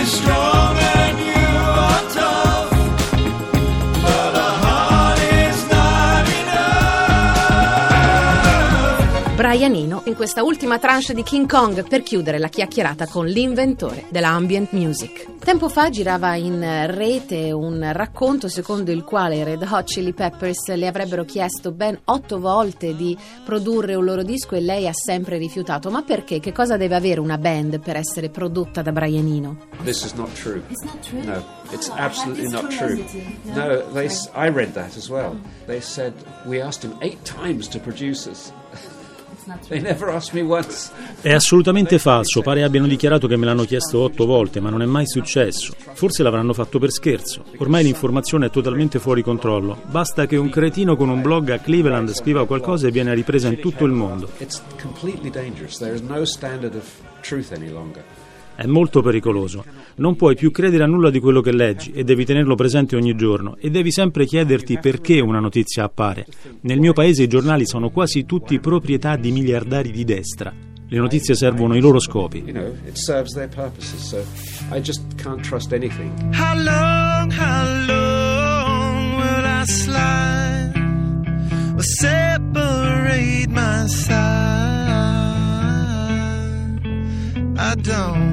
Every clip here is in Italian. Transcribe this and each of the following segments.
destroy. Brian Eno in questa ultima tranche di King Kong per chiudere la chiacchierata con l'inventore dell'ambient music. Tempo fa girava in rete un racconto secondo il quale i Red Hot Chili Peppers le avrebbero chiesto ben otto volte di produrre un loro disco e lei ha sempre rifiutato. Ma perché? Che cosa deve avere una band per essere prodotta da Brian Eno? This is not true. It's not true. No, it's Oh, absolutely not true. yeah. No, they. I read that as well. They said we asked him eight times to produce us. È assolutamente falso, pare abbiano dichiarato che me l'hanno chiesto otto volte, ma non è mai successo. Forse l'avranno fatto per scherzo. Ormai l'informazione è totalmente fuori controllo. Basta che un cretino con un blog a Cleveland scriva qualcosa e viene ripresa in tutto il mondo. It's completely dangerous. There is no standard of truth any longer. È molto pericoloso. Non puoi più credere a nulla di quello che leggi e devi tenerlo presente ogni giorno e devi sempre chiederti perché una notizia appare. Nel mio paese i giornali sono quasi tutti proprietà di miliardari di destra. Le notizie servono i loro scopi. You know, it serves their purposes. So I just can't trust anything. How long, how long will I slide or separate my side? I don't,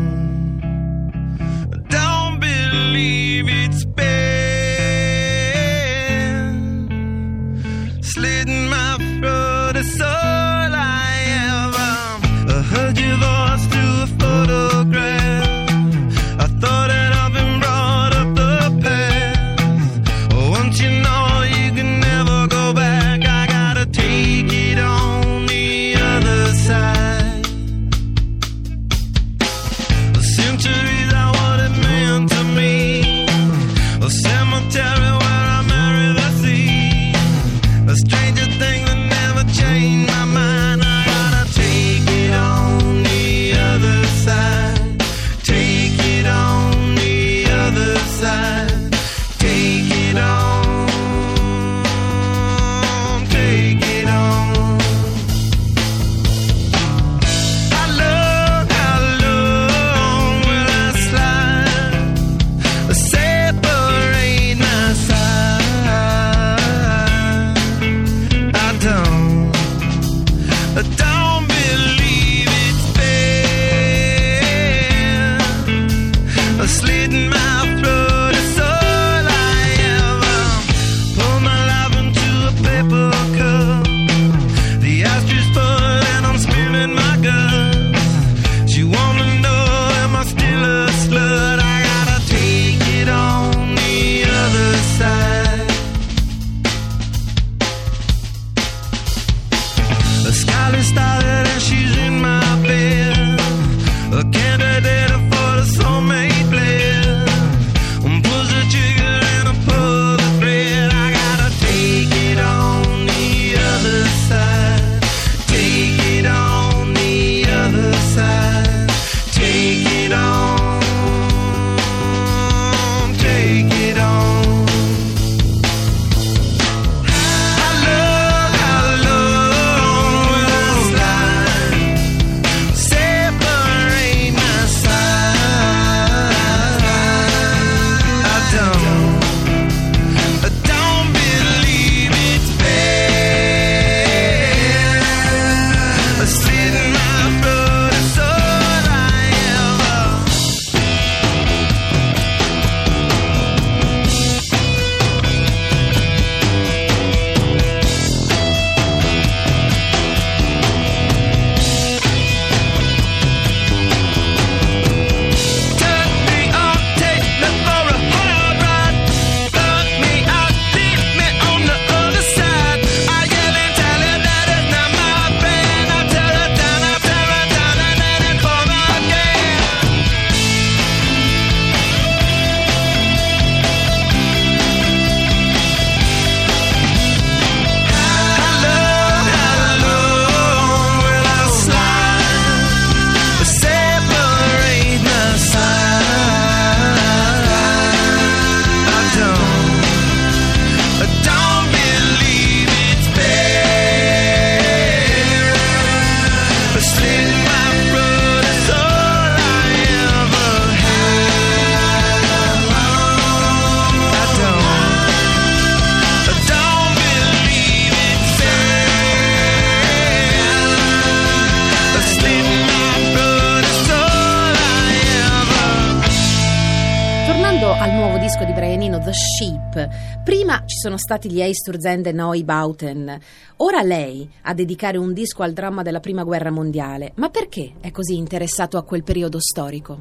Prima ci sono stati gli Eisturzende Neubauten. Ora lei a dedicare un disco al dramma della Prima Guerra Mondiale. Ma perché è così interessato a quel periodo storico?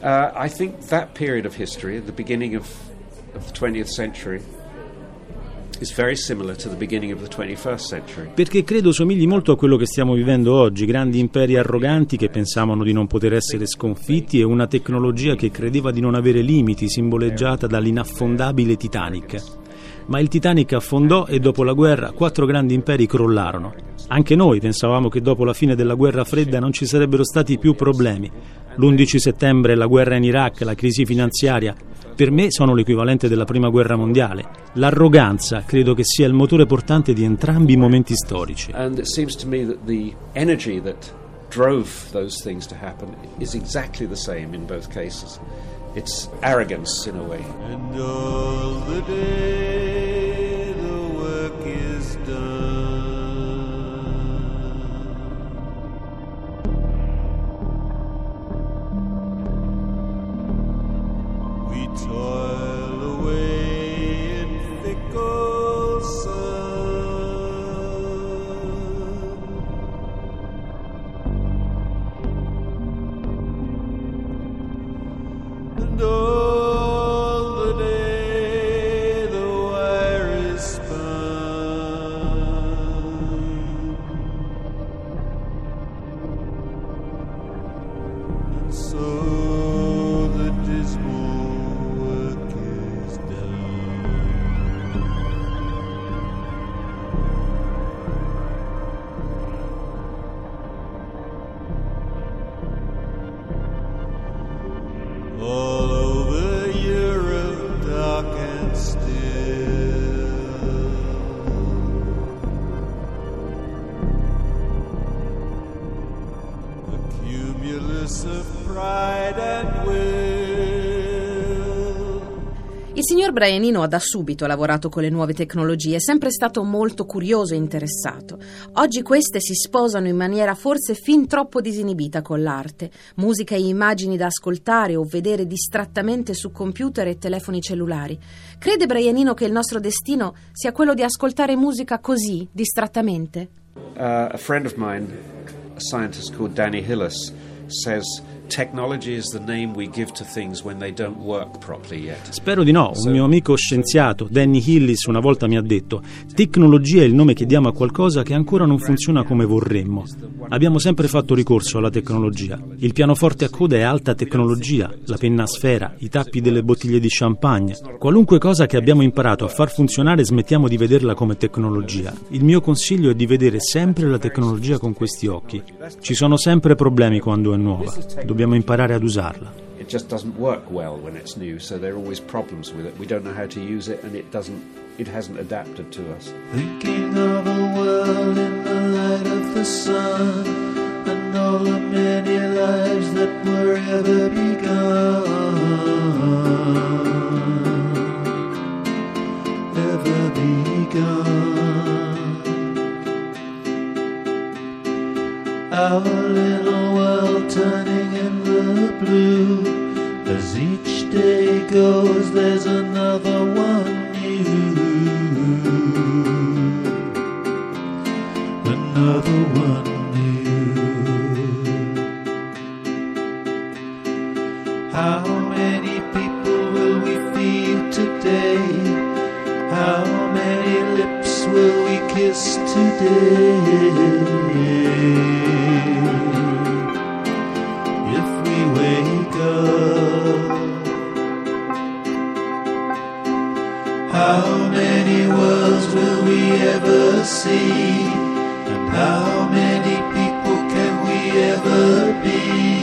Uh, I think that period of history, the beginning of, of the 20th century, is very similar to the beginning of the 21st century. Perché credo somigli molto a quello che stiamo vivendo oggi, grandi imperi arroganti che pensavano di non poter essere sconfitti e una tecnologia che credeva di non avere limiti, simboleggiata dall'inaffondabile Titanic. Ma il Titanic affondò e dopo la guerra quattro grandi imperi crollarono. Anche noi pensavamo che dopo la fine della guerra fredda non ci sarebbero stati più problemi. L'11 settembre, la guerra in Iraq, la crisi finanziaria, per me sono l'equivalente della prima guerra mondiale. L'arroganza credo che sia il motore portante di entrambi i momenti storici. And it seems to me that the energy that drove those things to happen is exactly the same in both cases. It's arrogance in a way. And all the day the work is done. Il signor Brianino ha da subito lavorato con le nuove tecnologie, è sempre stato molto curioso e interessato. Oggi queste si sposano in maniera forse fin troppo disinibita con l'arte. Musica e immagini da ascoltare o vedere distrattamente su computer e telefoni cellulari. Crede Brianino che il nostro destino sia quello di ascoltare musica così, distrattamente? Uh, a friend of mine, a scientist called Danny Hillis, says technology is the name we give to things when they don't work properly yet. Spero di no. Un mio amico scienziato, Danny Hillis, una volta mi ha detto: Tecnologia è il nome che diamo a qualcosa che ancora non funziona come vorremmo. Abbiamo sempre fatto ricorso alla tecnologia. Il pianoforte a coda è alta tecnologia, la penna a sfera, i tappi delle bottiglie di champagne. Qualunque cosa che abbiamo imparato a far funzionare smettiamo di vederla come tecnologia. Il mio consiglio è di vedere sempre la tecnologia con questi occhi. Ci sono sempre problemi quando è nuova. Dobbiamo imparare ad usarla. It just doesn't work well when it's new, so there are always problems with it. We don't know how to use it, and it doesn't. It hasn't adapted to us. Thinking of a world in the light of the sun and all the many lives that were ever begun. Another one new. How many people will we feed today? How many lips will we kiss today? If we wake up, how many worlds will we ever see? How many people can we ever be?